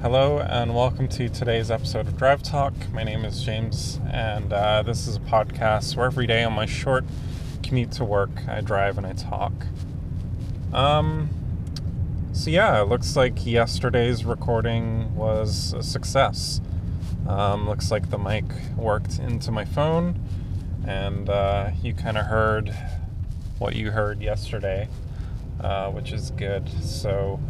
Hello, and welcome to today's episode of Drive Talk. My name is James, and uh, this is a podcast where every day on my short commute to work, I drive and I talk. Um, so, yeah, it looks like yesterday's recording was a success. Um, looks like the mic worked into my phone, and uh, you kind of heard what you heard yesterday, uh, which is good. So,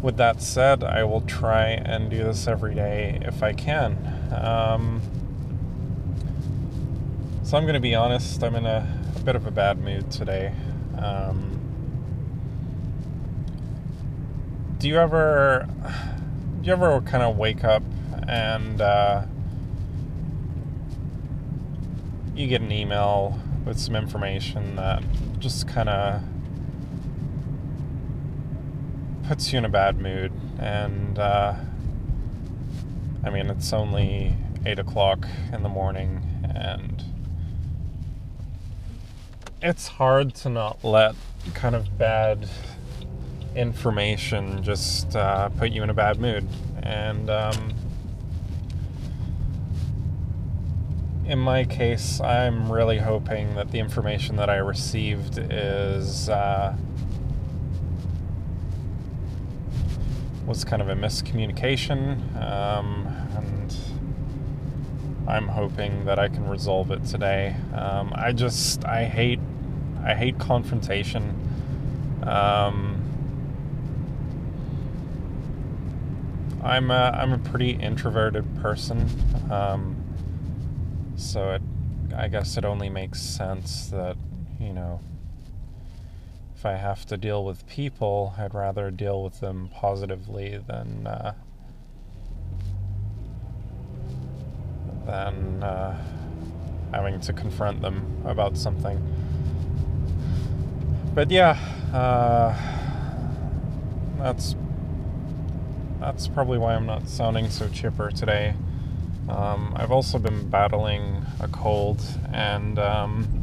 with that said, I will try and do this every day if I can. Um, so I'm going to be honest, I'm in a, a, bit of a bad mood today. Um, do you ever, do you ever kind of wake up and uh, you get an email with some information that just kind of puts you in a bad mood. And uh, I mean, it's only 8 o'clock in the morning, and it's hard to not let kind of bad information just uh, put you in a bad mood. And um, in my case, I'm really hoping that the information that I received is. Uh, was kind of a miscommunication, um, and I'm hoping that I can resolve it today. Um, I just I hate I hate confrontation. Um, I'm a, I'm a pretty introverted person, um, so it I guess it only makes sense that you know if I have to deal with people, I'd rather deal with them positively than uh, than uh, having to confront them about something. But yeah, uh, that's that's probably why I'm not sounding so chipper today. Um, I've also been battling a cold and. Um,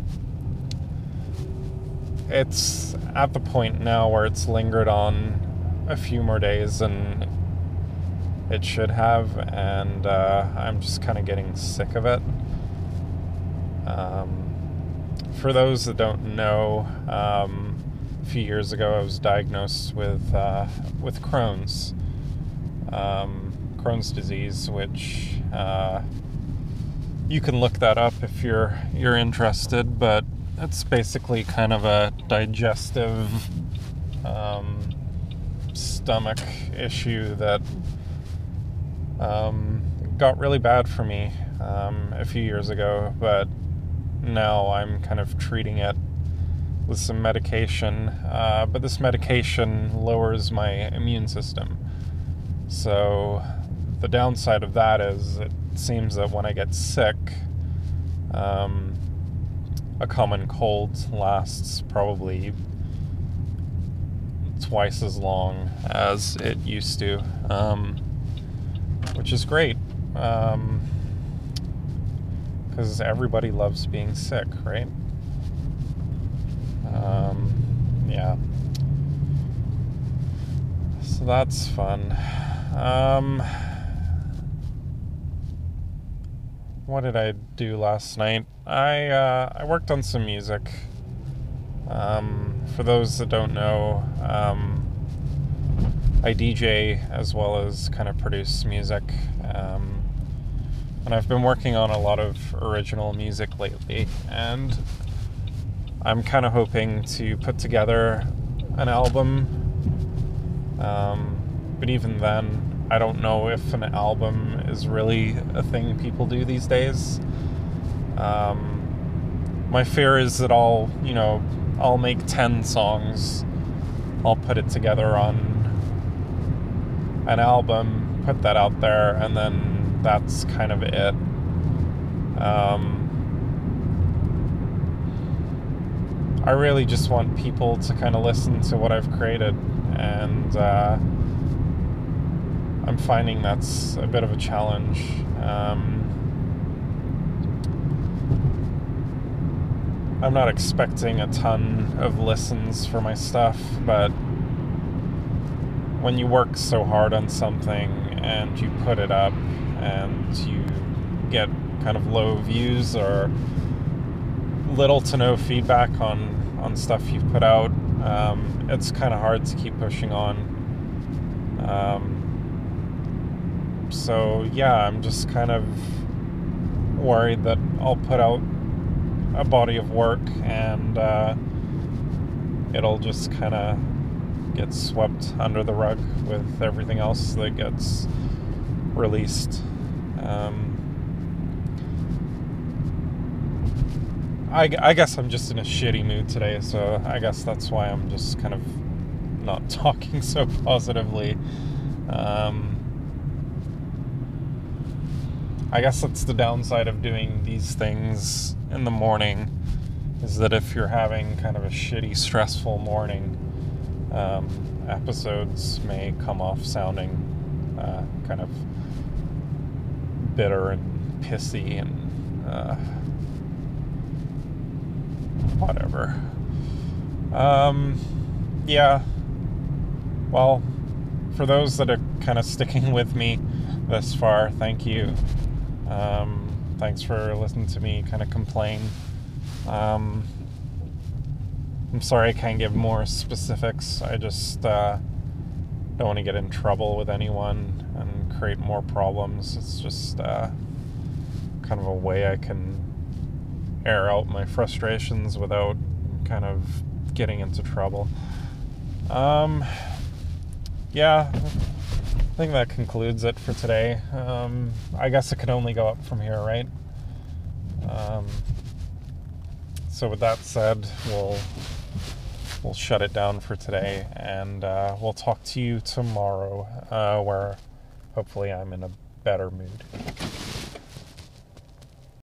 it's at the point now where it's lingered on a few more days than it should have, and uh, I'm just kind of getting sick of it. Um, for those that don't know, um, a few years ago I was diagnosed with uh, with Crohn's, um, Crohn's disease, which uh, you can look that up if you're you're interested, but it's basically kind of a digestive um, stomach issue that um, got really bad for me um, a few years ago, but now I'm kind of treating it with some medication. Uh, but this medication lowers my immune system. So the downside of that is it seems that when I get sick, um, a common cold lasts probably twice as long as it used to, um, which is great because um, everybody loves being sick, right? Um, yeah. So that's fun. Um, what did I do last night? I uh, I worked on some music. Um, for those that don't know, um, I DJ as well as kind of produce music, um, and I've been working on a lot of original music lately. And I'm kind of hoping to put together an album. Um, but even then, I don't know if an album is really a thing people do these days. Um, my fear is that I'll, you know, I'll make 10 songs, I'll put it together on an album, put that out there, and then that's kind of it. Um, I really just want people to kind of listen to what I've created and. Uh, I'm finding that's a bit of a challenge. Um, I'm not expecting a ton of listens for my stuff, but when you work so hard on something and you put it up and you get kind of low views or little to no feedback on on stuff you've put out, um, it's kind of hard to keep pushing on. Um, so yeah, I'm just kind of worried that I'll put out a body of work and uh, it'll just kind of get swept under the rug with everything else that gets released. Um, I, I guess I'm just in a shitty mood today, so I guess that's why I'm just kind of not talking so positively. Um, I guess that's the downside of doing these things in the morning is that if you're having kind of a shitty, stressful morning, um, episodes may come off sounding uh, kind of bitter and pissy and uh, whatever. Um, yeah. Well, for those that are kind of sticking with me this far, thank you. Um, thanks for listening to me kind of complain. Um, I'm sorry I can't give more specifics. I just uh, don't want to get in trouble with anyone and create more problems. It's just uh, kind of a way I can air out my frustrations without kind of getting into trouble. Um, yeah, I think that concludes it for today. Um, I guess it can only go up from here, right? Um, so with that said, we'll we'll shut it down for today, and uh, we'll talk to you tomorrow, uh, where hopefully I'm in a better mood.